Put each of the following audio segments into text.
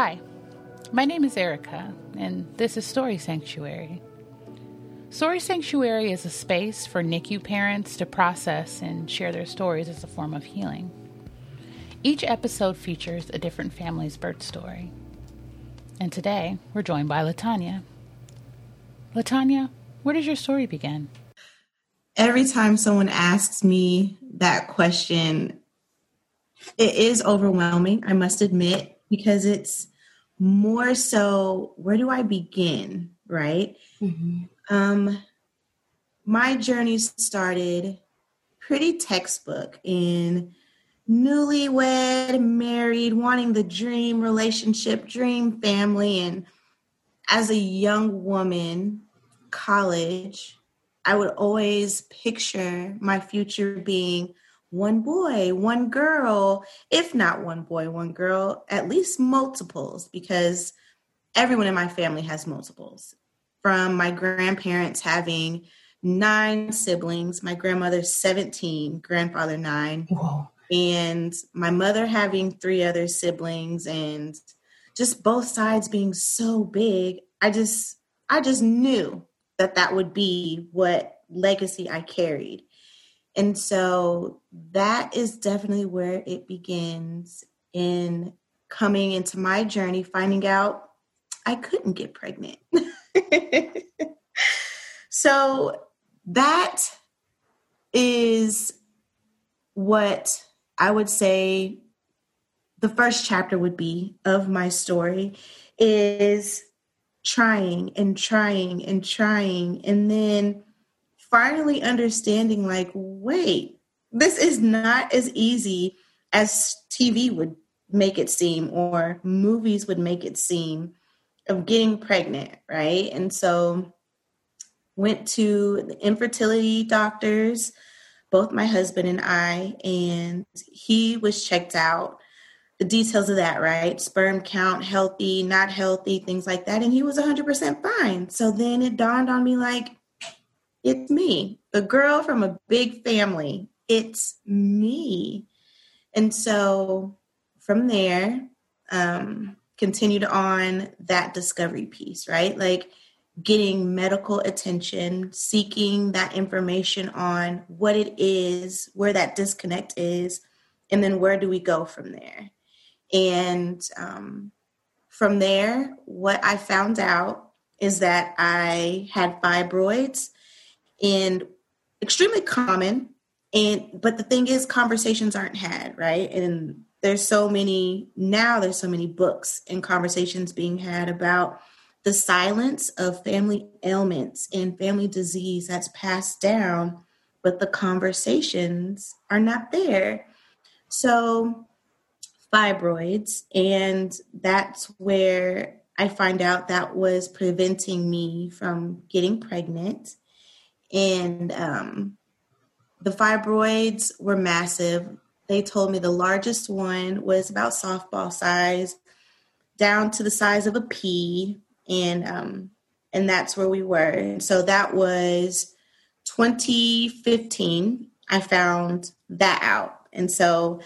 Hi, my name is Erica, and this is Story Sanctuary. Story Sanctuary is a space for NICU parents to process and share their stories as a form of healing. Each episode features a different family's birth story. And today, we're joined by Latanya. Latanya, where does your story begin? Every time someone asks me that question, it is overwhelming, I must admit, because it's more so where do I begin, right? Mm-hmm. Um, my journey started pretty textbook in newlywed, married, wanting the dream relationship, dream family. And as a young woman, college, I would always picture my future being one boy, one girl, if not one boy, one girl, at least multiples, because everyone in my family has multiples. From my grandparents having nine siblings, my grandmother 17, grandfather nine, Whoa. and my mother having three other siblings, and just both sides being so big. I just, I just knew that that would be what legacy I carried. And so that is definitely where it begins in coming into my journey, finding out I couldn't get pregnant. so that is what I would say the first chapter would be of my story is trying and trying and trying and then finally understanding like wait this is not as easy as tv would make it seem or movies would make it seem of getting pregnant right? And so went to the infertility doctors both my husband and i and he was checked out. The details of that right? Sperm count healthy not healthy things like that and he was 100% fine. So then it dawned on me like it's me, the girl from a big family. It's me. And so from there, um, continued on that discovery piece, right? Like getting medical attention, seeking that information on what it is, where that disconnect is, and then where do we go from there? And um, from there, what I found out is that I had fibroids and extremely common and but the thing is conversations aren't had right? And there's so many now there's so many books and conversations being had about the silence of family ailments and family disease that's passed down but the conversations are not there. So fibroids and that's where i find out that was preventing me from getting pregnant and um, the fibroids were massive. They told me the largest one was about softball size, down to the size of a pea, and um, and that's where we were. And so that was 2015. I found that out, and so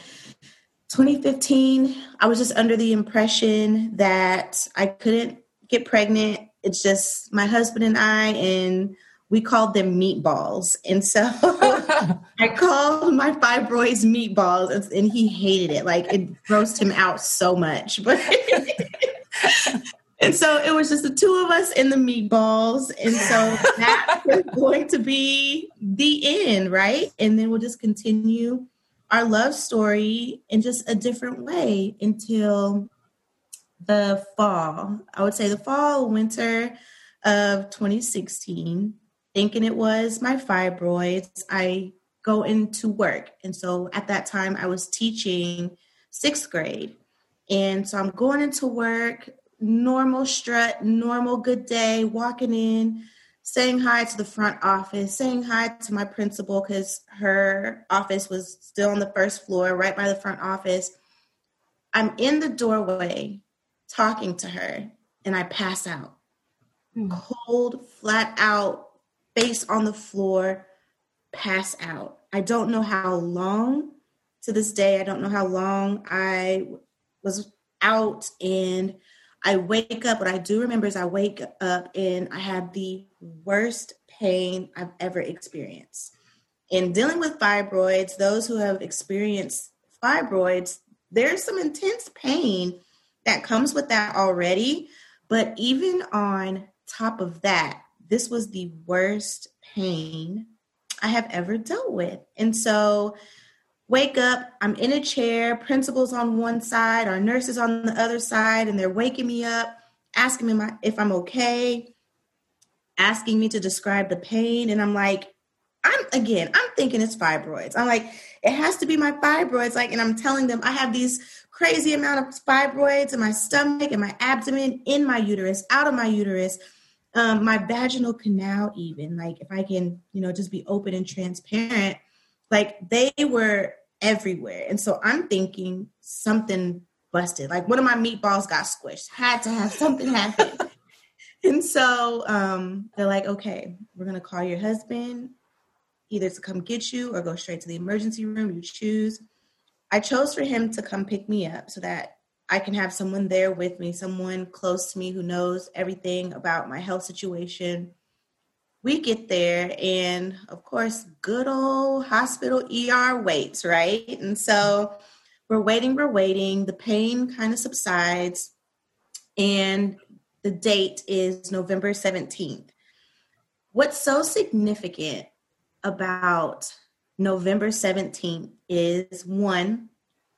2015, I was just under the impression that I couldn't get pregnant. It's just my husband and I, and we called them meatballs. And so I called my fibroids meatballs and, he hated it. Like it grossed him out so much. But and so it was just the two of us in the meatballs. And so that was going to be the end, right? And then we'll just continue our love story in just a different way until the fall. I would say the fall, winter of 2016 thinking it was my fibroids, I go into work. And so at that time, I was teaching sixth grade. And so I'm going into work, normal strut, normal good day, walking in, saying hi to the front office, saying hi to my principal because her office was still on the first floor, right by the front office. I'm in the doorway talking to her, and I pass out. Mm. Cold, flat out, face on the floor, pass out. I don't know how long to this day, I don't know how long I was out and I wake up. What I do remember is I wake up and I have the worst pain I've ever experienced. In dealing with fibroids, those who have experienced fibroids, there's some intense pain that comes with that already. But even on top of that, this was the worst pain I have ever dealt with. And so, wake up, I'm in a chair, principal's on one side, our nurses on the other side, and they're waking me up, asking me if I'm okay, asking me to describe the pain. And I'm like, I'm again, I'm thinking it's fibroids. I'm like, it has to be my fibroids. Like, and I'm telling them I have these crazy amount of fibroids in my stomach and my abdomen, in my uterus, out of my uterus um, my vaginal canal even like if i can you know just be open and transparent like they were everywhere. And so i'm thinking something busted like one of my meatballs got squished had to have something happen. And so um, they're like okay we're gonna call your husband either to come get you or go straight to the emergency room you choose. I chose for him to come pick me up so that I can have someone there with me, someone close to me who knows everything about my health situation. We get there, and of course, good old hospital ER waits, right? And so we're waiting, we're waiting. The pain kind of subsides, and the date is November 17th. What's so significant about November 17th is one,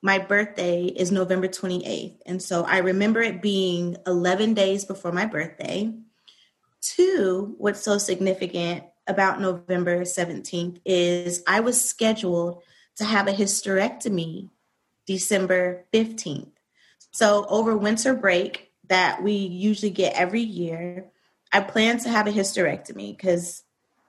my birthday is November 28th. And so I remember it being 11 days before my birthday. Two, what's so significant about November 17th is I was scheduled to have a hysterectomy December 15th. So over winter break that we usually get every year, I plan to have a hysterectomy because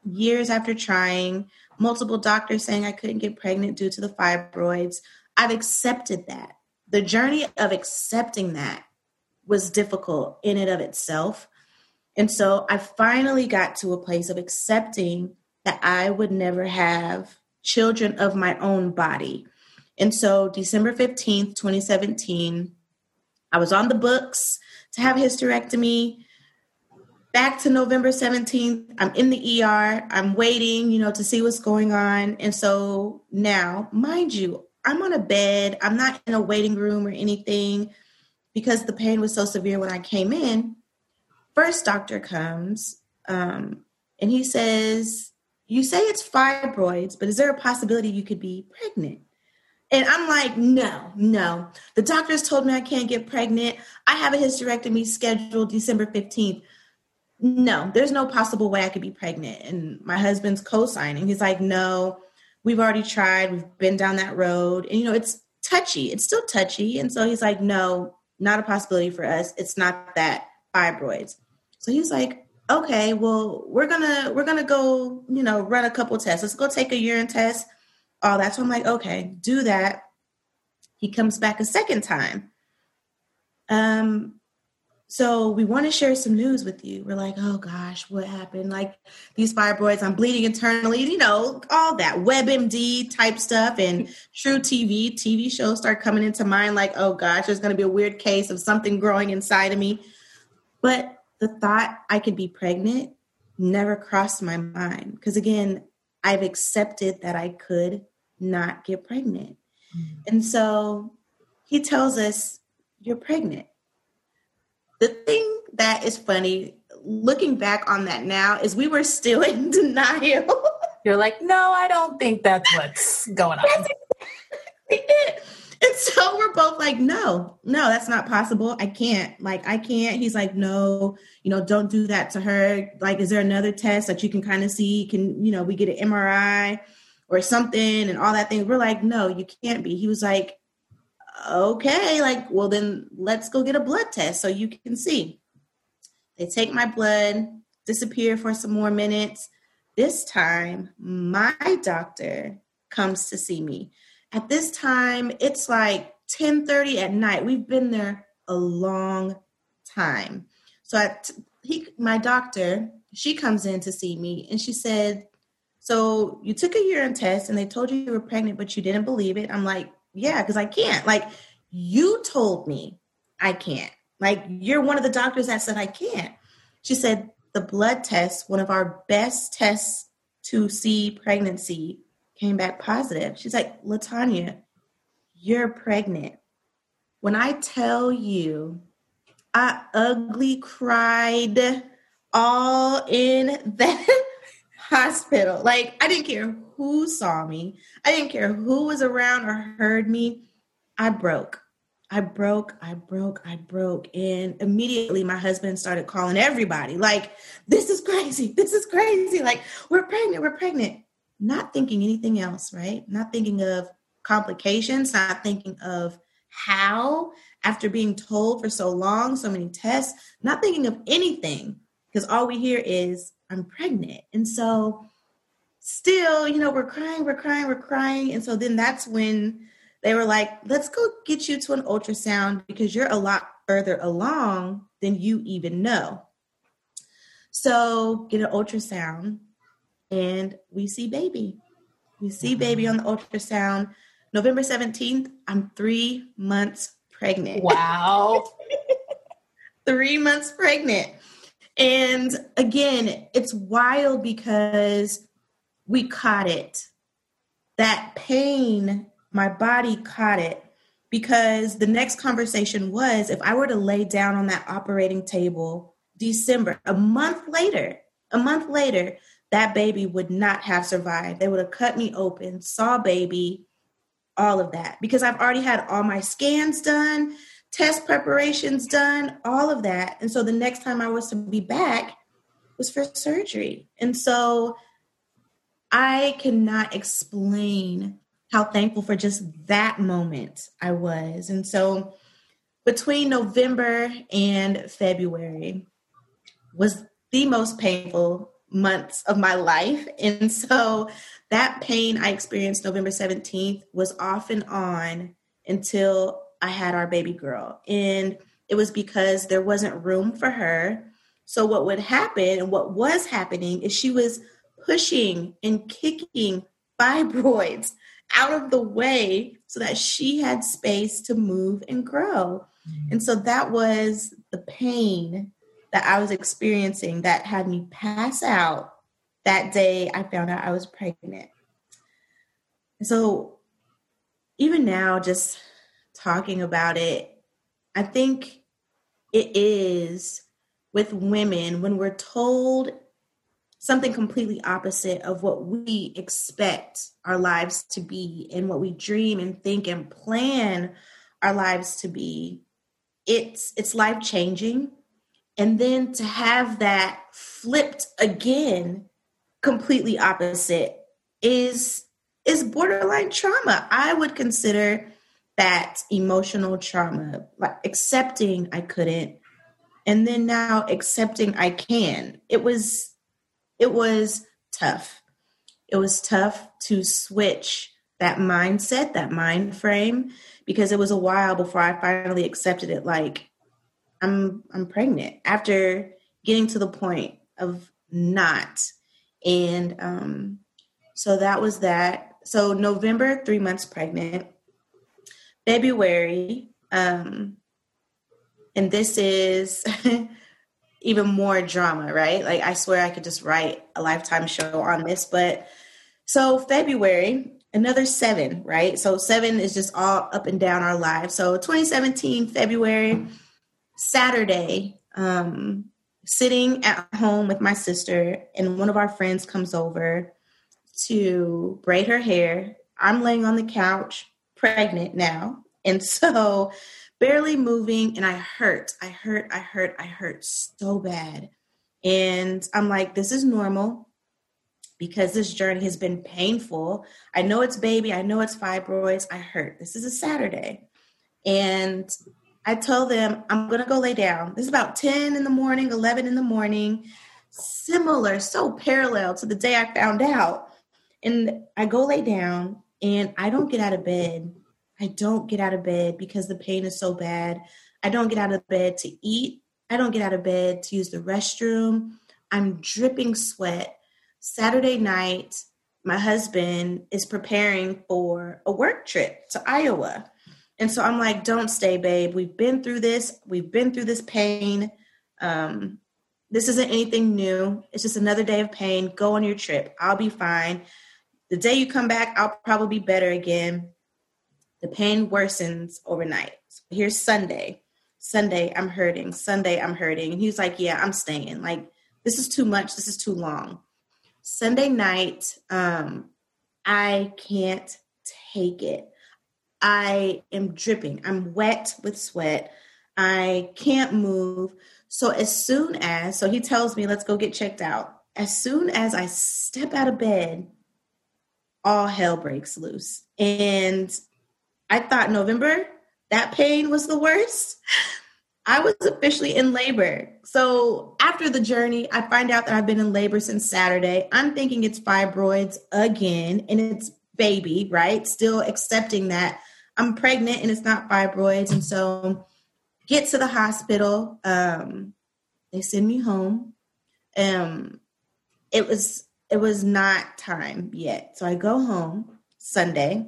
years after trying, multiple doctors saying I couldn't get pregnant due to the fibroids, I've accepted that. The journey of accepting that was difficult in and of itself. And so I finally got to a place of accepting that I would never have children of my own body. And so December 15th, 2017, I was on the books to have hysterectomy. Back to November 17th, I'm in the ER. I'm waiting, you know, to see what's going on. And so now, mind you, I'm on a bed. I'm not in a waiting room or anything because the pain was so severe when I came in. First doctor comes um, and he says, You say it's fibroids, but is there a possibility you could be pregnant? And I'm like, no, no. The doctors told me I can't get pregnant. I have a hysterectomy scheduled December 15th. No, there's no possible way I could be pregnant. And my husband's co signing. He's like, no, we've already tried, we've been down that road. And, you know, it's touchy, it's still touchy. And so he's like, no, not a possibility for us. It's not that fibroids. So he's like, okay, well, we're gonna we're gonna go, you know, run a couple tests. Let's go take a urine test. All that. So I'm like, okay, do that. He comes back a second time. Um, so we want to share some news with you. We're like, oh gosh, what happened? Like these fibroids, I'm bleeding internally, you know, all that WebMD type stuff and truTV TV shows start coming into mind like, oh gosh, there's going to be a weird case of something growing inside of me. But the thought I could be pregnant never crossed my mind because again, I've accepted that I could not get pregnant. Mm-hmm. And so he tells us, you're pregnant the thing that is funny, looking back on that now, is we were still in denial. You're like, no, I don't think that's what's going on. and so we're both like, no, no, that's not possible. I can't. Like, I can't. He's like, no, you know, don't do that to her. Like, is there another test that you can kind of see? Can, you know, we get an MRI or something and all that thing? We're like, no, you can't be. He was like, okay, like, well, then let's go get a blood test so you can see. They take my blood, disappear for some more minutes. This time, my doctor comes to see me. At this time, it's like 10:30 at night. We've been there a long time. So at, he, my doctor, she comes in to see me and she said, "So you took a urine test and they told you you were pregnant, but you didn't believe it." I'm like, yeah, because I can't. Like, you told me I can't. Like, you're one of the doctors that said I can't. She said, the blood test, one of our best tests to see pregnancy, came back positive. She's like, Latanya, you're pregnant. When I tell you, I ugly cried all in that hospital. Like, I didn't care who saw me, I didn't care who was around or heard me. I broke. I broke, I broke, I broke. And immediately my husband started calling everybody, like, this is crazy, this is crazy. Like, we're pregnant, we're pregnant. Not thinking anything else, right? Not thinking of complications, not thinking of how, after being told for so long, so many tests, not thinking of anything, because all we hear is, I'm pregnant. And so, still, you know, we're crying, we're crying, we're crying. And so then that's when they were like, let's go get you to an ultrasound because you're a lot further along than you even know. So get an ultrasound and we see baby. We see baby mm-hmm. on the ultrasound. November 17th, I'm three months pregnant. Wow. three months pregnant. And again, it's wild because we caught it. That pain my body caught it because the next conversation was if I were to lay down on that operating table December, a month later, a month later, that baby would not have survived. They would have cut me open, saw baby, all of that because I've already had all my scans done, test preparations done, all of that. And so the next time I was to be back was for surgery. And so I cannot explain how thankful for just that moment I was. And so between November and February was the most painful months of my life. And so that pain I experienced November 17th was off and on until I had our baby girl. And it was because there wasn't room for her. So what would happen and what was happening is she was pushing and kicking fibroids out of the way so that she had space to move and grow. Mm-hmm. And so that was the pain that I was experiencing that had me pass out that day I found out I was pregnant. And so even now, just talking about it, I think it is with women when we're told something completely opposite of what we expect our lives to be and what we dream and think and plan our lives to be. It's it's life changing and then to have that flipped again completely opposite is is borderline trauma. I would consider that emotional trauma like accepting i couldn't and then now accepting i can. It was it was tough. It was tough to switch that mindset, that mind frame, because it was a while before I finally accepted it. Like, I'm I'm pregnant after getting to the point of not, and um, so that was that. So November, three months pregnant. February, um, and this is even more drama, right? Like I swear I could just write a lifetime show on this. But so February, another seven, right? So seven is just all up and down our lives. So 2017, February, Saturday, um, sitting at home with my sister, and one of our friends comes over to braid her hair. I'm laying on the couch, pregnant now. And so barely moving and I hurt. I hurt, I hurt, I hurt so bad. And I'm like, this is normal because this journey has been painful. I know it's baby, I know it's fibroids, I hurt. This is a Saturday. And I tell them I'm going to go lay down. This is about 10 in the morning, 11 in the morning, similar, so parallel to the day I found out. And I go lay down and I don't get out of bed I don't get out of bed because the pain is so bad. I don't get out of bed to eat. I don't get out of bed to use the restroom. I'm dripping sweat. Saturday night, my husband is preparing for a work trip to Iowa. And so I'm like, don't stay, babe. We've been through this. We've been through this pain. Um, this isn't anything new. It's just another day of pain. Go on your trip. I'll be fine. The day you come back, I'll probably be better again. The pain worsens overnight. Here's Sunday. Sunday, I'm hurting. Sunday, I'm hurting. And he's like, Yeah, I'm staying. Like, this is too much. This is too long. Sunday night, um, I can't take it. I am dripping. I'm wet with sweat. I can't move. So as soon as, so he tells me, let's go get checked out. As soon as I step out of bed, all hell breaks loose. And I thought November, that pain was the worst. I was officially in labor. So after the journey, I find out that I've been in labor since Saturday. I'm thinking it's fibroids again, and it's baby, right? Still accepting that I'm pregnant and it's not fibroids. And so get to the hospital. Um, they send me home. Um, it was it was not time yet. So I go home Sunday.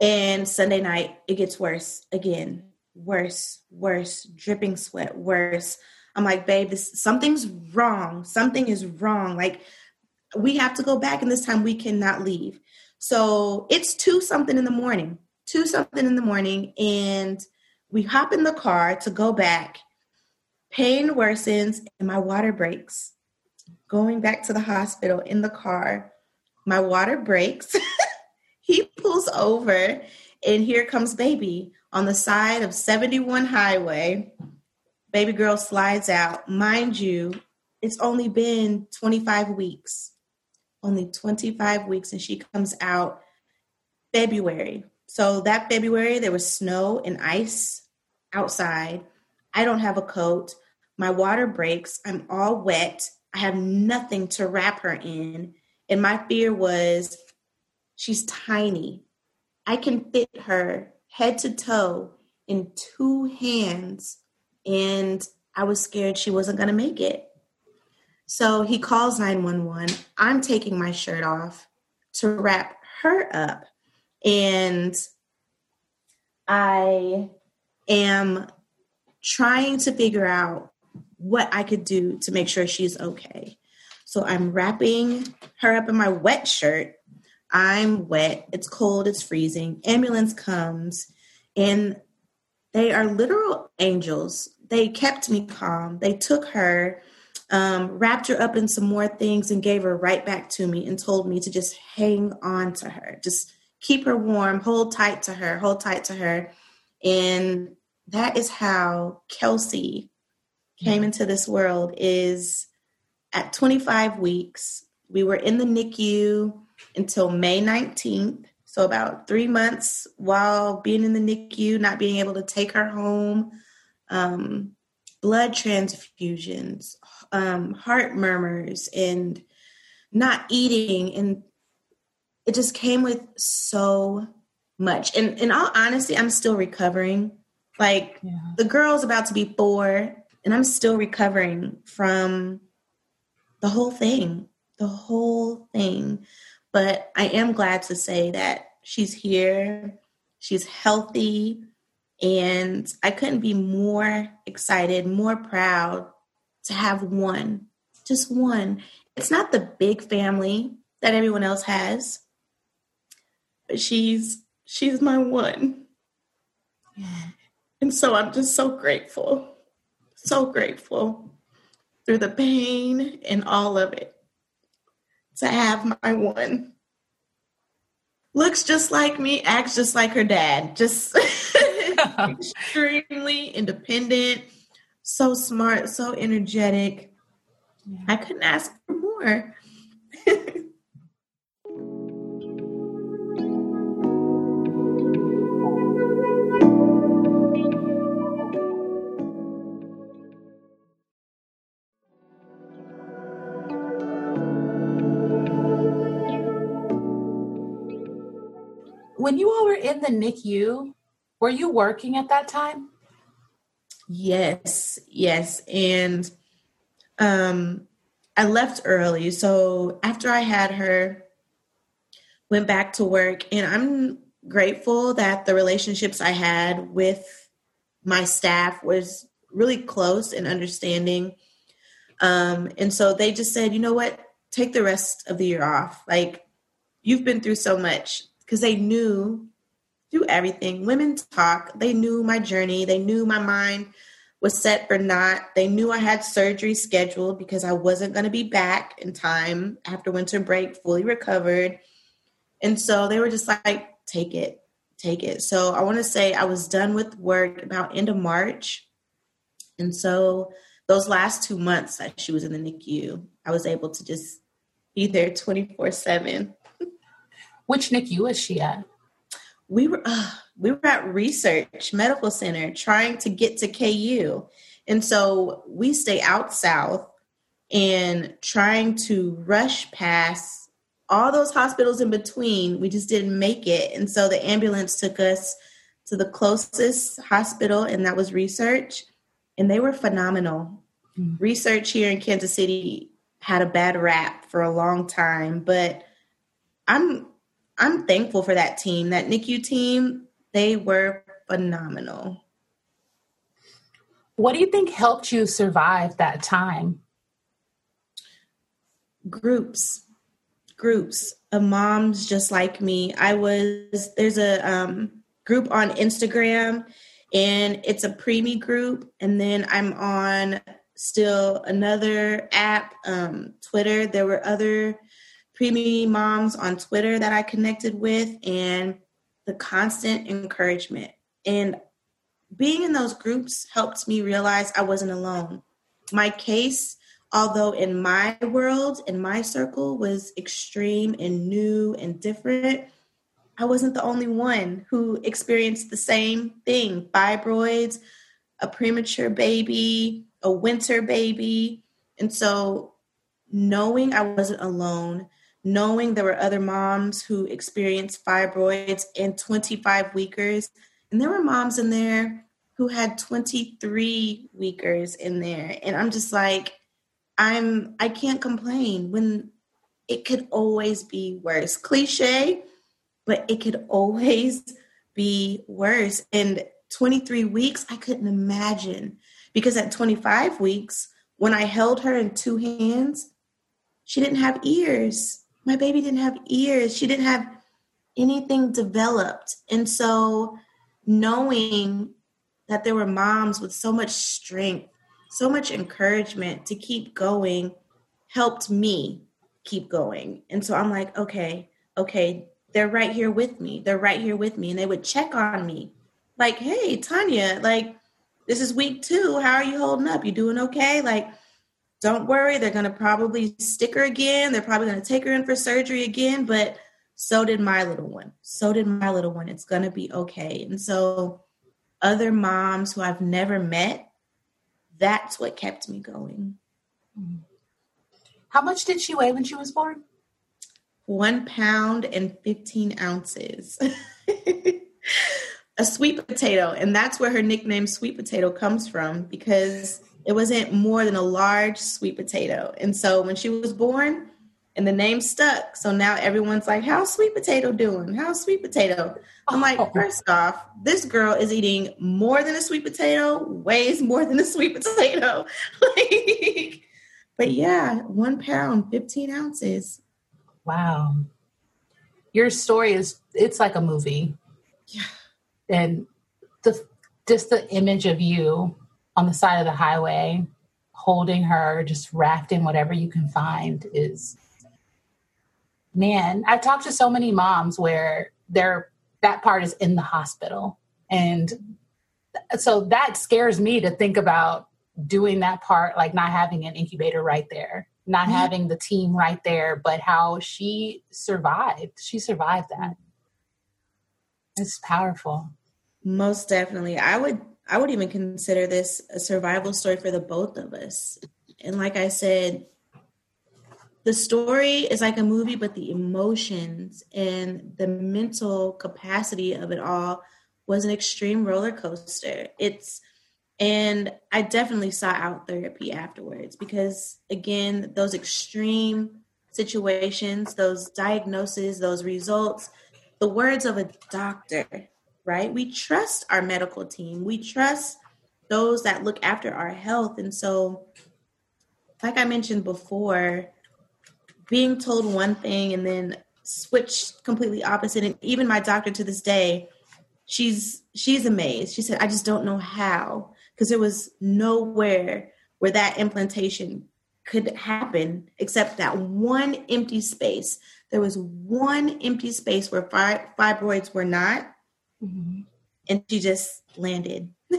And Sunday night it gets worse again. Worse, worse, dripping sweat, worse. I'm like, babe, this something's wrong. Something is wrong. Like we have to go back and this time we cannot leave. So it's two something in the morning two something in the morning and we hop in the car to go back. Pain worsens and my water breaks. Going back to the hospital in the car, my water breaks. over and here comes baby on the side of 71 highway. Baby girl slides out. Mind you, it's only been 25 weeks. Only 25 weeks and she comes out February so that February, there was snow and ice outside. I don't have a coat. My water breaks. I'm all wet. I have nothing to wrap her in. And my fear was she's tiny. I can fit her head to toe in two hands. And I was scared she wasn't going to make it. So he calls 911. I'm taking my shirt off to wrap her up and I am trying to figure out what I could do to make sure she's okay. So I'm wrapping her up in my wet shirt. I'm wet. It's cold. It's freezing. Ambulance comes and they are literal angels. They kept me calm. They took her, um, wrapped her up in some more things, and gave her right back to me and told me to just hang on to her. Just keep her warm, hold tight to her, hold tight to her. And that is how Kelsey came into this world is at 25 weeks. We were in the NICU until May 19th. So about three months while being in the NICU, not being able to take her home, um, blood transfusions, um, heart murmurs, and not eating and it just came with so much. And in all honesty, I'm still recovering. Like yeah. the girl's about to be four, and I'm still recovering from the whole thing, the whole thing. But I am glad to say that she's here, she's healthy, and I couldn't be more excited, more proud to have one, just one. It's not the big family that everyone else has, but she's she's my one. Yeah. And so I'm just so grateful. So grateful through the pain and all of it to have my one. Looks just like me, acts just like her dad. Just extremely independent, so smart, so energetic. I couldn't ask for more. when you all were in the NICU, were you working at that time? Yes, yes. And um I left early. So after I had her, went back to work and I'm grateful that the relationships I had with my staff was really close and understanding. Um, and so they just said, you know what, take the rest of the year off. Like, you've been through so much because they knew through everything. Women talk, they knew my journey, they knew my mind was set or not. They knew I had surgery scheduled because I wasn't going to be back in time after winter break, fully recovered. And so they were just like, take it, take it. So I want to say I was done with work about end of March. And so those last two months that she was in the NICU, I was able to just be there 24 7. Which NICU is she at? We were uh, we were at Research Medical Center trying to get to KU. And so we stay out south and trying to rush past all those hospitals in between. We just didn't make it. And so the ambulance took us to the closest hospital, and that was Research. And they were phenomenal. Mm-hmm. Research here in Kansas City had a bad rap for a long time, but I'm I'm thankful for that team. That NICU team, they were phenomenal. What do you think helped you survive that time? Groups, groups of moms just like me. I was, there's a um, group on Instagram and it's a preemie group. And then I'm on still another app, um, Twitter. There were other preemie moms on Twitter that I connected with and the constant encouragement. And being in those groups helped me realize I wasn't alone. My case, although in my world, in my circle, was extreme and new and different, I wasn't the only one who experienced the same thing fibroids, a premature baby, a winter baby. And so, knowing I wasn't alone, knowing there were other moms who experienced fibroids and 25 weekers. And there were moms in there who had 23 weekers in there. And I'm just like, I'm I can't complain when it could always be worse. Cliche, but it could always be worse. And 23 weeks, I couldn't imagine because at 25 weeks, when I held her in two hands, she didn't have ears my baby didn't have ears. She didn't have anything developed. And so knowing that there were moms with so much strength, so much encouragement to keep going helped me keep going. And so I'm like, okay, okay, they're right here with me. They're right here with me. And they would check on me like, hey, Tanya, like, this is week two. How are you holding up? You doing okay? Like, don't worry, they're going to probably stick her again. They're probably going to take her in for surgery again, but so did my little one. So did my little one. It's going to be okay. And so, other moms who I've never met, that's what kept me going. How much did she weigh when she was born? One pound and 15 ounces. a sweet potato. And that's where her nickname, Sweet Potato, comes from because it wasn't more than a large sweet potato. And so when she was born, and the name stuck. So now everyone's like, How's sweet potato doing? How's sweet potato? I'm like, oh. first off, this girl is eating more than a sweet potato, weighs more than a sweet potato. like, but yeah, one pound, 15 ounces. Wow. Your story is it's like a movie. Yeah. And the just the image of you on the side of the highway holding her, just wrapped in whatever you can find is man, I've talked to so many moms where their that part is in the hospital. And so that scares me to think about doing that part, like not having an incubator right there, not mm-hmm. having the team right there, but how she survived. She survived that. It's powerful. Most definitely. I would I would even consider this a survival story for the both of us. And like I said, the story is like a movie, but the emotions and the mental capacity of it all was an extreme roller coaster. It's and I definitely sought out therapy afterwards because again, those extreme situations, those diagnoses, those results, the words of a doctor, right? We trust our medical team. We trust those that look after our health. And so, like I mentioned before, being told one thing and then switch completely opposite. And even my doctor to this day, she's she's amazed. She said, I just don't know how. Because there was nowhere where that implantation could happen except that one empty space. There was one empty space where fi- fibroids were not. Mm-hmm. And she just landed.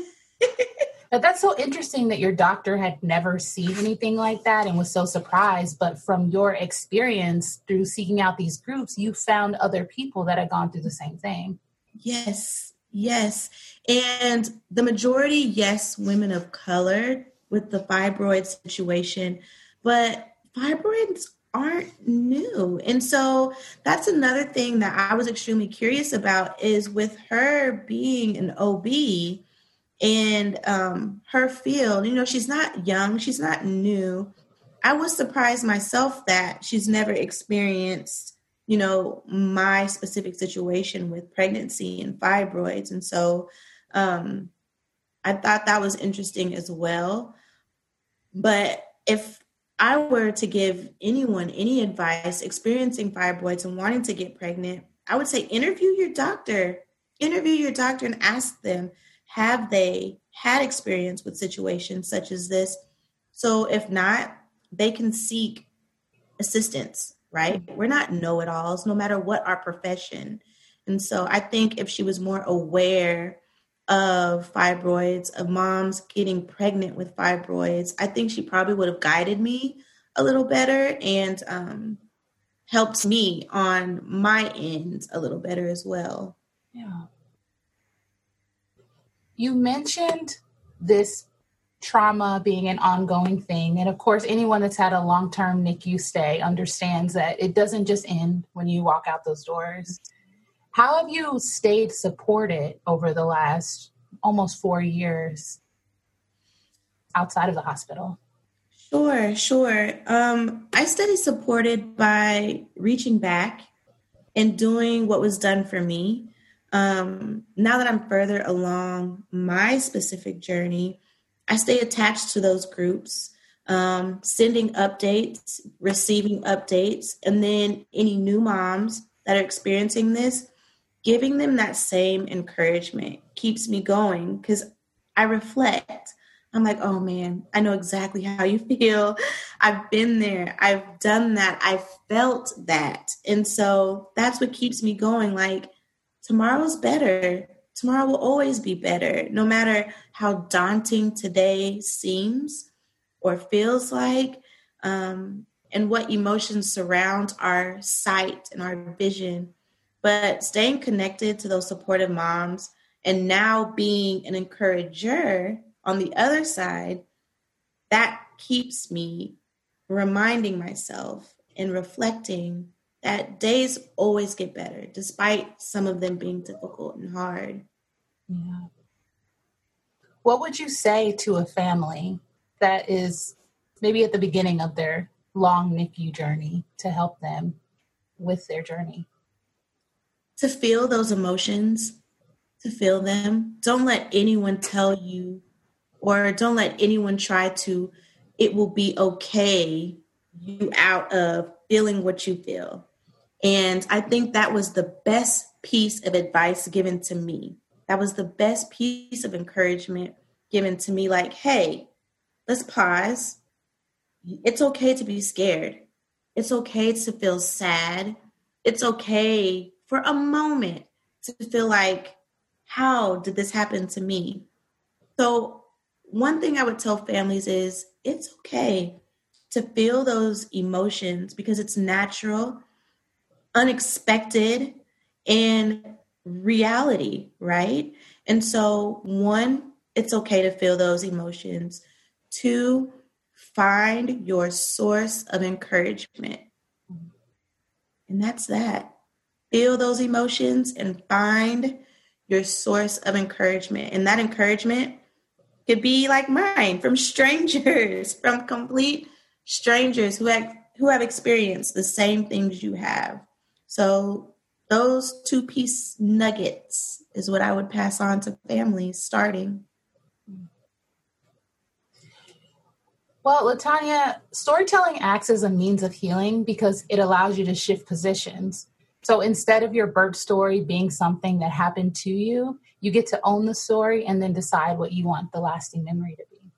But that's so interesting that your doctor had never seen anything like that and was so surprised. But from your experience through seeking out these groups, you found other people that had gone through the same thing. Yes, yes. And the majority, yes, women of color with the fibroid situation, but fibroids aren't new. And so that's another thing that I was extremely curious about is with her being an OB and um, her field, you know, she's not young, she's not new. I was surprised myself that she's never experienced, you know, my specific situation with pregnancy and fibroids. And so um, I thought that was interesting as well. But if I were to give anyone any advice experiencing fibroids and wanting to get pregnant, I would say interview your doctor. Interview your doctor and ask them have they had experience with situations such as this? So if not, they can seek assistance, right? We're not know it alls, no matter what our profession. And so I think if she was more aware of fibroids, of moms getting pregnant with fibroids, I think she probably would have guided me a little better and um, helped me on my end a little better as well. Yeah. You mentioned this trauma being an ongoing thing. And of course, anyone that's had a long term NICU stay understands that it doesn't just end when you walk out those doors. How have you stayed supported over the last almost four years outside of the hospital? Sure, sure. Um, I stayed supported by reaching back and doing what was done for me um, now that I'm further along my specific journey, I stay attached to those groups, um, sending updates, receiving updates, and then any new moms that are experiencing this, giving them that same encouragement keeps me going because I reflect. I'm like, oh man, I know exactly how you feel. I've been there. I've done that. I've felt that. And so that's what keeps me going. Like, tomorrow's better. Tomorrow will always be better, no matter how daunting today seems or feels like, um, and what emotions surround our sight and our vision. But staying connected to those supportive moms and now being an encourager on the other side, that keeps me reminding myself and reflecting that days always get better, despite some of them being difficult and hard. Yeah. What would you say to a family that is maybe at the beginning of their long NICU journey to help them with their journey? To feel those emotions, to feel them. Don't let anyone tell you, or don't let anyone try to, it will be okay you out of feeling what you feel. And I think that was the best piece of advice given to me. That was the best piece of encouragement given to me like, hey, let's pause. It's okay to be scared. It's okay to feel sad. It's okay for a moment to feel like, how did this happen to me? So, one thing I would tell families is it's okay to feel those emotions because it's natural unexpected and reality, right? And so, one, it's okay to feel those emotions. Two, find your source of encouragement. And that's that. Feel those emotions and find your source of encouragement. And that encouragement could be like mine from strangers, from complete strangers who have, who have experienced the same things you have. So those two piece nuggets is what I would pass on to families starting. Well, Latanya, storytelling acts as a means of healing because it allows you to shift positions. So instead of your birth story being something that happened to you, you get to own the story and then decide what you want the lasting memory to be.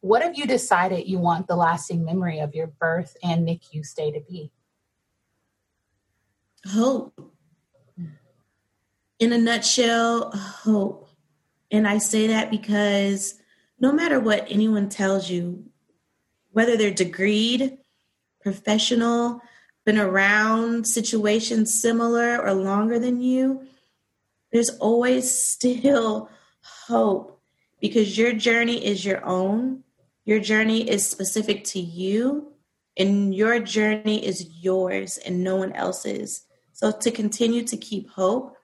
What have you decided you want the lasting memory of your birth and NICU stay to be? Hope. In a nutshell, hope. And I say that because no matter what anyone tells you, whether they're degreed, professional, been around situations similar or longer than you, there's always still hope because your journey is your own. Your journey is specific to you, and your journey is yours and no one else's. So, to continue to keep hope,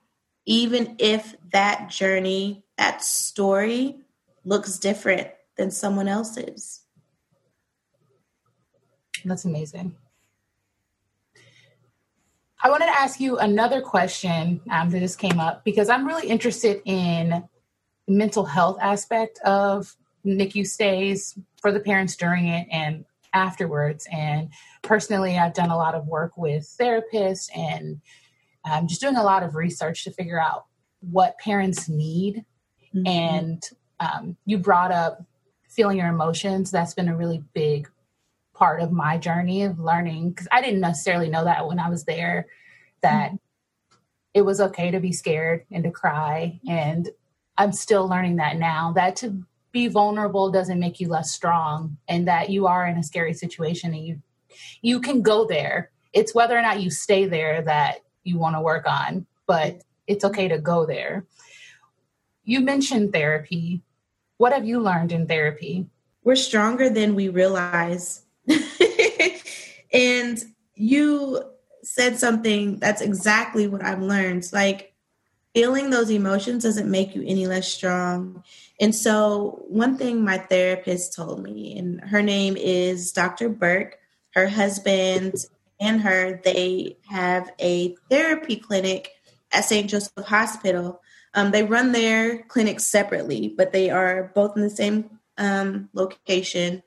even if that journey, that story, looks different than someone else's. That's amazing. I wanted to ask you another question um, that just came up because I'm really interested in the mental health aspect of NICU stays for the parents during it and afterwards. And personally, I've done a lot of work with therapists and um, just doing a lot of research to figure out what parents need mm-hmm. and um, you brought up feeling your emotions. That's been a really big part of my journey of learning because I didn't necessarily know that when I was there that mm-hmm. it was okay to be scared and to cry. And I'm still learning that now that to be vulnerable doesn't make you less strong and that you are in a scary situation and you you can go there. It's whether or not you stay there that you want to work on, but it's okay to go there. You mentioned therapy. What have you learned in therapy? We're stronger than we realize. And you said something that's exactly what I've learned. Like, feeling those emotions doesn't make you any less strong. And so, one thing my therapist told me, and her name is Dr. Burke, her husband and her, they have a therapy clinic at St. Joseph Hospital. Um, they run their clinics separately, but they are both in the same um, location.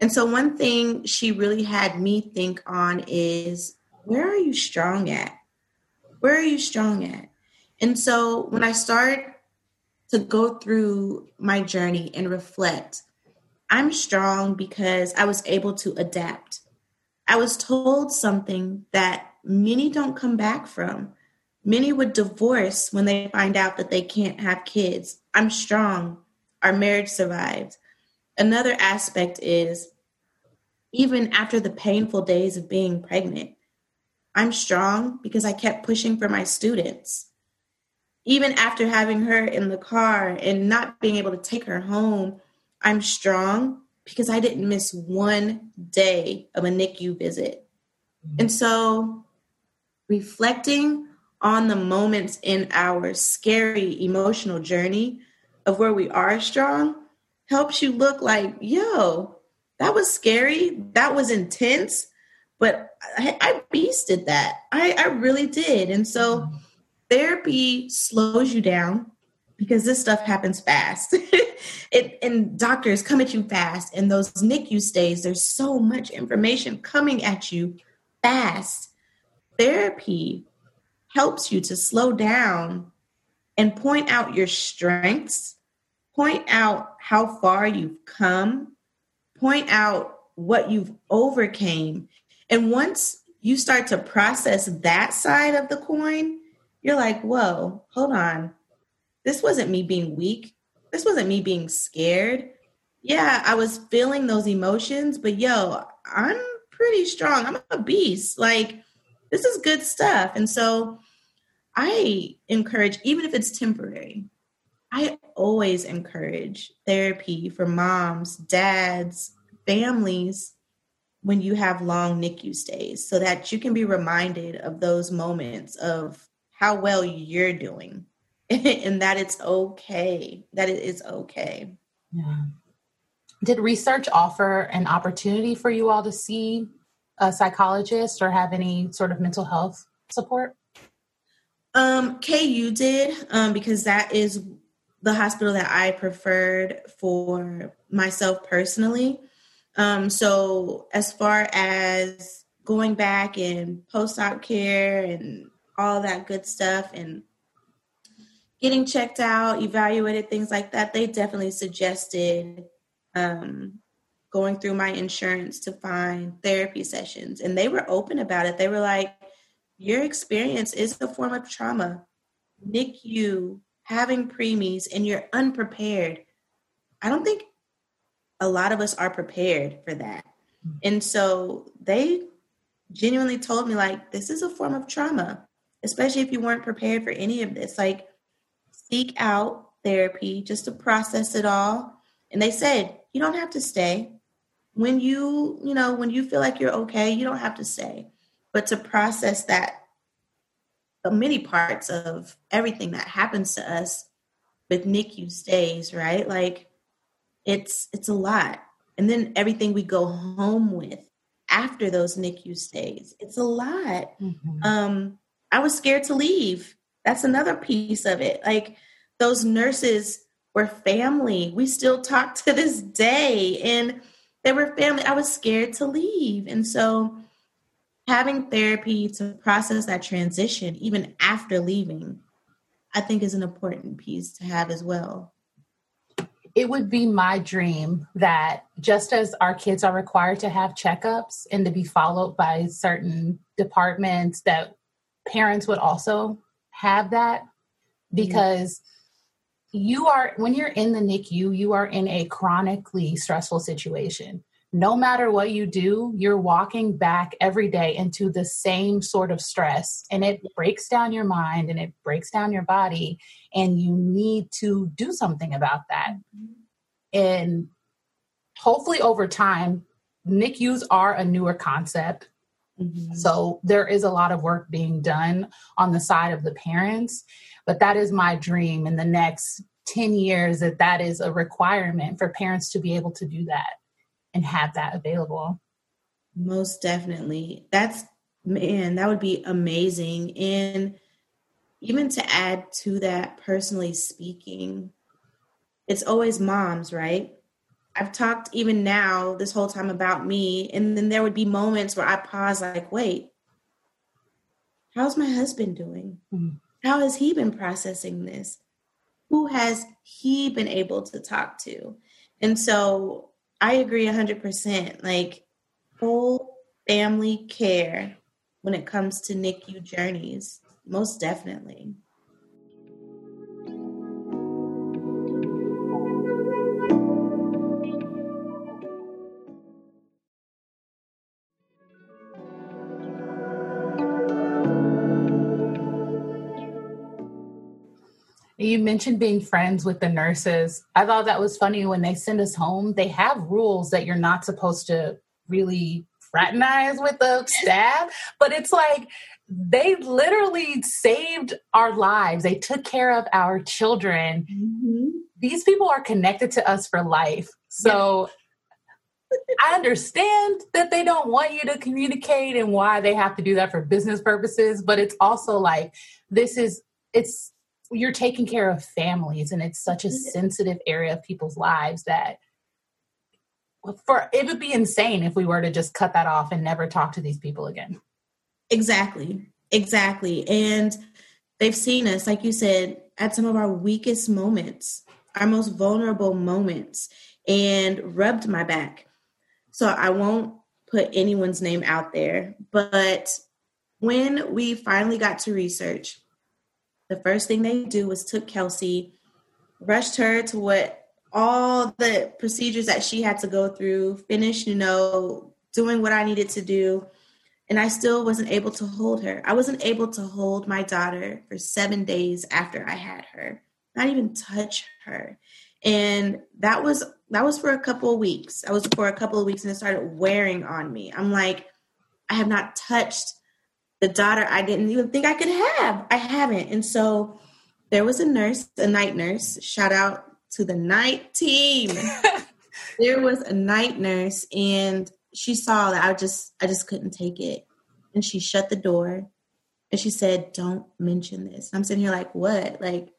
And so, one thing she really had me think on is where are you strong at? Where are you strong at? And so, when I start to go through my journey and reflect, I'm strong because I was able to adapt. I was told something that many don't come back from. Many would divorce when they find out that they can't have kids. I'm strong. Our marriage survived. Another aspect is even after the painful days of being pregnant, I'm strong because I kept pushing for my students. Even after having her in the car and not being able to take her home, I'm strong because I didn't miss one day of a NICU visit. Mm-hmm. And so reflecting on the moments in our scary emotional journey of where we are strong helps you look like, yo, that was scary. That was intense. But I, I beasted that. I, I really did. And so mm-hmm. therapy slows you down because this stuff happens fast. it and doctors come at you fast. And those NICU stays, there's so much information coming at you fast. Therapy helps you to slow down and point out your strengths, point out how far you've come, point out what you've overcame. And once you start to process that side of the coin, you're like, whoa, hold on. This wasn't me being weak. This wasn't me being scared. Yeah, I was feeling those emotions, but yo, I'm pretty strong. I'm a beast. Like, this is good stuff. And so I encourage, even if it's temporary, I always encourage therapy for moms, dads, families when you have long NICU stays so that you can be reminded of those moments of how well you're doing and that it's okay, that it is okay. Yeah. Did research offer an opportunity for you all to see a psychologist or have any sort of mental health support? Um, KU did um, because that is the hospital that I preferred for myself personally. Um, so as far as going back and post-op care and all that good stuff and getting checked out, evaluated, things like that, they definitely suggested um, going through my insurance to find therapy sessions. And they were open about it. They were like, your experience is a form of trauma. NICU, having preemies, and you're unprepared. I don't think a lot of us are prepared for that. Mm-hmm. And so they genuinely told me, like, this is a form of trauma, especially if you weren't prepared for any of this. Like, seek out therapy just to process it all. And they said, you don't have to stay. When you, you know, when you feel like you're okay, you don't have to stay. But to process that many parts of everything that happens to us with NICU stays, right? Like it's it's a lot. And then everything we go home with after those NICU stays, it's a lot. Mm-hmm. Um, I was scared to leave. That's another piece of it. Like those nurses were family. We still talk to this day, and they were family. I was scared to leave, and so having therapy to process that transition, even after leaving, I think is an important piece to have as well. It would be my dream that just as our kids are required to have checkups and to be followed by certain departments, that parents would also have that. Mm-hmm. Because you are, when you're in the NICU, you are in a chronically stressful situation no matter what you do, you're walking back every day into the same sort of stress and it breaks down your mind and it breaks down your body. And you need to do something about that. And hopefully, over time, NICUs are a newer concept. Mm-hmm. So there is a lot of work being done on the side of the parents, but that is my dream in the next 10 years that that is a requirement for parents to be able to do that and have that available. Most definitely. That's man, that would be amazing. And even to add to that, personally speaking, it's always moms, right? I've talked even now this whole time about me, and then there would be moments where I pause, like, wait, how's my husband doing? Mm-hmm. How has he been processing this? Who has he been able to talk to? And so I agree 100%. Like full family care when it comes to NICU journeys, most definitely. You mentioned being friends with the nurses. I thought that was funny when they send us home. They have rules that you're not supposed to really fraternize with the staff, but it's like they literally saved our lives. They took care of our children. Mm-hmm. These people are connected to us for life. So I understand that they don't want you to communicate and why they have to do that for business purposes, but it's also like this is it's you're taking care of families and it's such a sensitive area of people's lives that for it would be insane if we were to just cut that off and never talk to these people again. Exactly. Exactly. And they've seen us like you said at some of our weakest moments our most vulnerable moments and rubbed my back. So i won't put anyone's name out there but when we finally got to research the first thing they do was took Kelsey, rushed her to what all the procedures that she had to go through, finished, you know, doing what I needed to do. And I still wasn't able to hold her. I wasn't able to hold my daughter for seven days after I had her, not even touch her. And that was that was for a couple of weeks. I was for a couple of weeks and it started wearing on me. I'm like, I have not touched the daughter I didn't even think I could have. I haven't. And so there was a nurse, a night nurse. Shout out to the night team. there was a night nurse and she saw that I just I just couldn't take it. And she shut the door And she said, Don't mention this. I'm sitting here like, What? Like,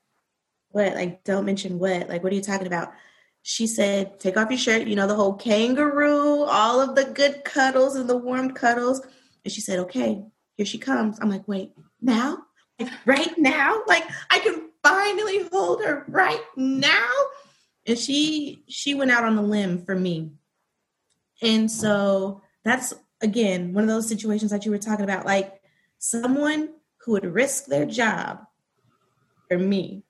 what? Like, don't mention what? Like, what are you talking about? She said, Take off your shirt. You know, the whole kangaroo, all of the good cuddles and the warm cuddles. And she said, Okay, here she comes. I'm like, Wait, now? Like, right now? Like, I can finally hold her right now? And she she went out on a limb for me. And so that's again one of those situations that you were talking about. Like someone who would risk their job for me.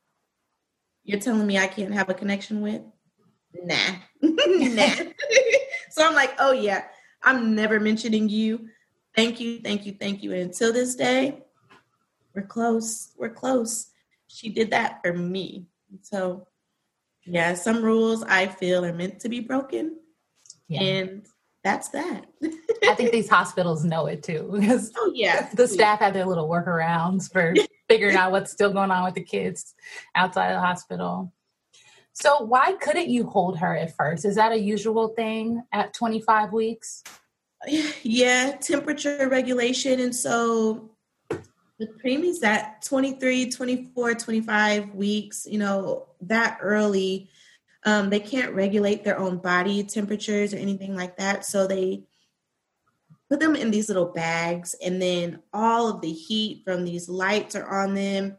You're telling me I can't have a connection with? Nah. nah. so I'm like, oh yeah, I'm never mentioning you. Thank you, thank you, thank you. And until this day, we're close. We're close. She did that for me. So yeah, some rules I feel are meant to be broken. Yeah. And that's that. I think these hospitals know it too because oh yeah, the staff have their little workarounds for figuring out what's still going on with the kids outside of the hospital. So why couldn't you hold her at first? Is that a usual thing at 25 weeks? Yeah, temperature regulation and so with preemies at 23, 24, 25 weeks, you know, that early um, they can't regulate their own body temperatures or anything like that. So they put them in these little bags, and then all of the heat from these lights are on them.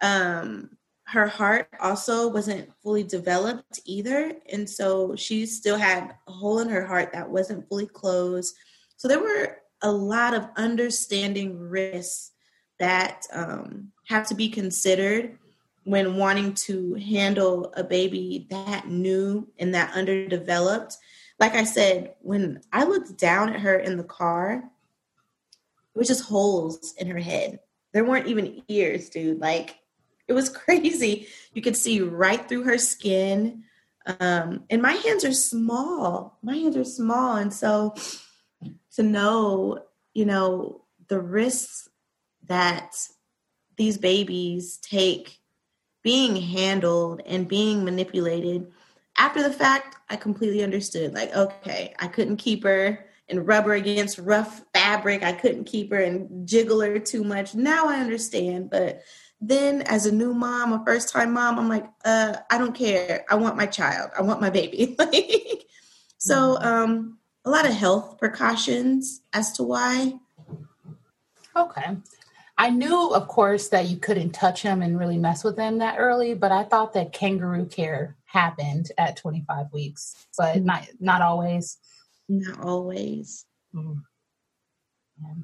Um, her heart also wasn't fully developed either. And so she still had a hole in her heart that wasn't fully closed. So there were a lot of understanding risks that um, have to be considered when wanting to handle a baby that new and that underdeveloped. Like I said, when I looked down at her in the car, it was just holes in her head. There weren't even ears, dude. Like it was crazy. You could see right through her skin. Um, and my hands are small. My hands are small. And so to know, you know, the risks that these babies take being handled and being manipulated after the fact i completely understood like okay i couldn't keep her and rub her against rough fabric i couldn't keep her and jiggle her too much now i understand but then as a new mom a first time mom i'm like uh i don't care i want my child i want my baby like, so mm-hmm. um a lot of health precautions as to why okay I knew, of course, that you couldn't touch him and really mess with him that early, but I thought that kangaroo care happened at 25 weeks, but mm-hmm. not not always. Not always. Mm-hmm. Yeah.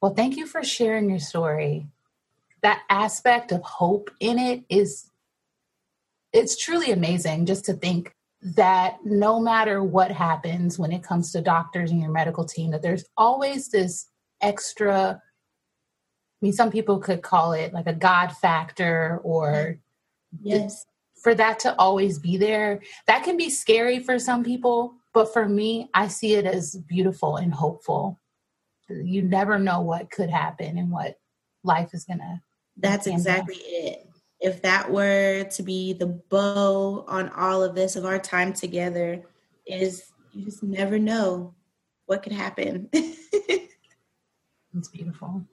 Well, thank you for sharing your story. That aspect of hope in it is it's truly amazing just to think that no matter what happens when it comes to doctors and your medical team that there's always this extra I mean, some people could call it like a God factor or yes. For that to always be there, that can be scary for some people, but for me, I see it as beautiful and hopeful. You never know what could happen and what life is gonna. That's exactly it. If that were to be the bow on all of this of our time together, is you just never know what could happen. it's beautiful.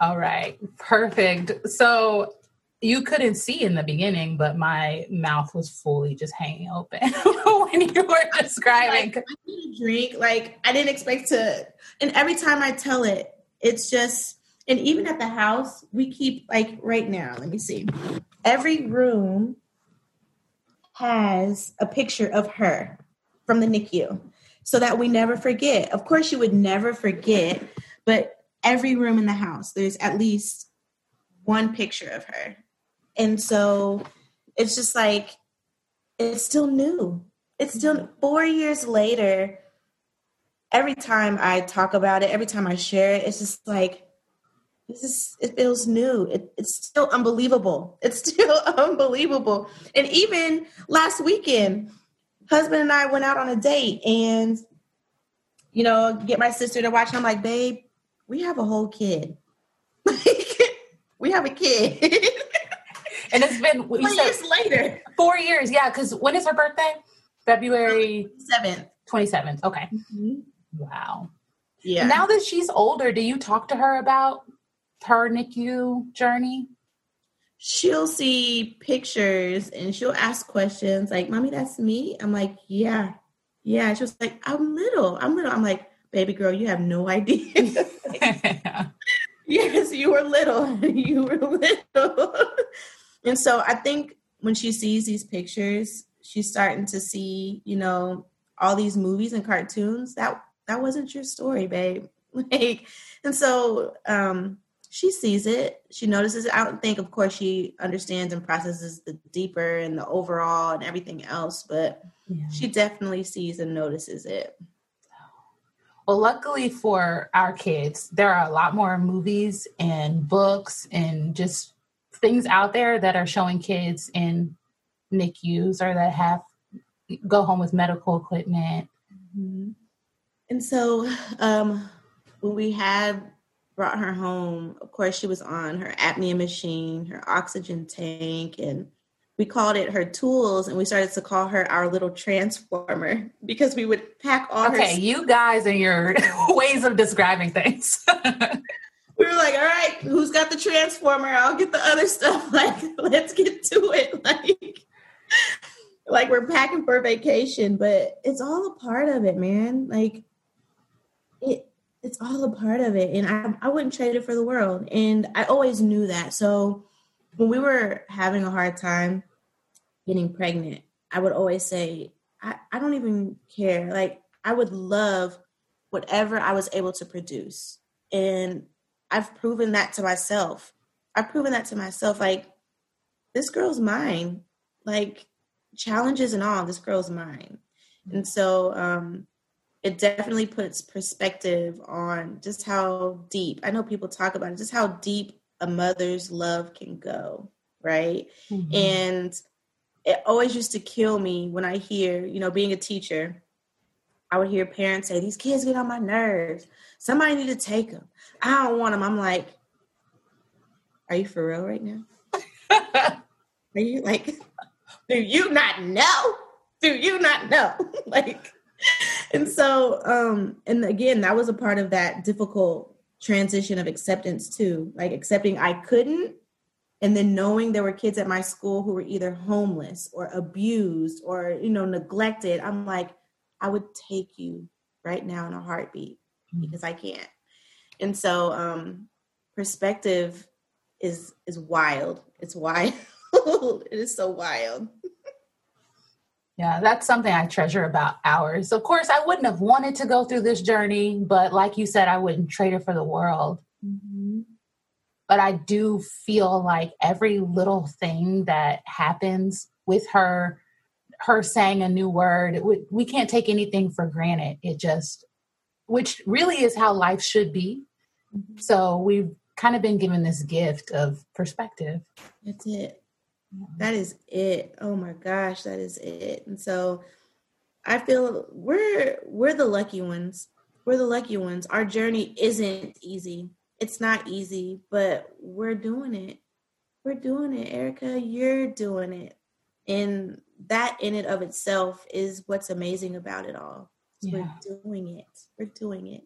All right, perfect. So you couldn't see in the beginning, but my mouth was fully just hanging open when you were describing. Like, I drink like I didn't expect to, and every time I tell it, it's just. And even at the house, we keep like right now. Let me see. Every room has a picture of her from the NICU, so that we never forget. Of course, you would never forget, but every room in the house, there's at least one picture of her. And so it's just like, it's still new. It's still mm-hmm. four years later. Every time I talk about it, every time I share it, it's just like, this is, it feels new. It, it's still unbelievable. It's still unbelievable. And even last weekend, husband and I went out on a date and, you know, get my sister to watch. And I'm like, babe, we have a whole kid. we have a kid. and it's been four years later. Four years, yeah. Because when is her birthday? February seventh. Twenty seventh. Okay. Mm-hmm. Wow. Yeah. Now that she's older, do you talk to her about her NICU journey? She'll see pictures and she'll ask questions like, "Mommy, that's me." I'm like, "Yeah, yeah." She was like, "I'm little. I'm little." I'm like, "Baby girl, you have no idea." yes, you were little. you were little. And so I think when she sees these pictures, she's starting to see, you know, all these movies and cartoons. That that wasn't your story, babe. Like, and so um she sees it, she notices it. I don't think, of course, she understands and processes the deeper and the overall and everything else, but yeah. she definitely sees and notices it. Well, luckily for our kids, there are a lot more movies and books and just things out there that are showing kids in NICUs or that have go home with medical equipment. Mm-hmm. And so, um, when we had brought her home, of course, she was on her apnea machine, her oxygen tank, and we called it her tools and we started to call her our little transformer because we would pack all okay, her Okay, you guys and your ways of describing things. we were like, all right, who's got the transformer? I'll get the other stuff. Like, let's get to it. Like like we're packing for vacation, but it's all a part of it, man. Like it it's all a part of it. And I I wouldn't trade it for the world. And I always knew that. So when we were having a hard time getting pregnant, I would always say, I, I don't even care. Like, I would love whatever I was able to produce. And I've proven that to myself. I've proven that to myself. Like, this girl's mine. Like, challenges and all, this girl's mine. And so um, it definitely puts perspective on just how deep, I know people talk about it, just how deep a mother's love can go, right? Mm-hmm. And it always used to kill me when I hear, you know, being a teacher, I would hear parents say, These kids get on my nerves. Somebody need to take them. I don't want them. I'm like, Are you for real right now? Are you like, do you not know? Do you not know? like, and so, um, and again, that was a part of that difficult transition of acceptance too, like accepting I couldn't and then knowing there were kids at my school who were either homeless or abused or you know neglected i'm like i would take you right now in a heartbeat mm-hmm. because i can't and so um perspective is is wild it's wild it is so wild yeah, that's something I treasure about ours. Of course, I wouldn't have wanted to go through this journey, but like you said, I wouldn't trade it for the world. Mm-hmm but I do feel like every little thing that happens with her, her saying a new word, we, we can't take anything for granted. It just, which really is how life should be. Mm-hmm. So we've kind of been given this gift of perspective. That's it. That is it. Oh my gosh, that is it. And so I feel we're we're the lucky ones. We're the lucky ones. Our journey isn't easy it's not easy, but we're doing it. We're doing it, Erica. You're doing it. And that in and of itself is what's amazing about it all. Yeah. We're doing it. We're doing it.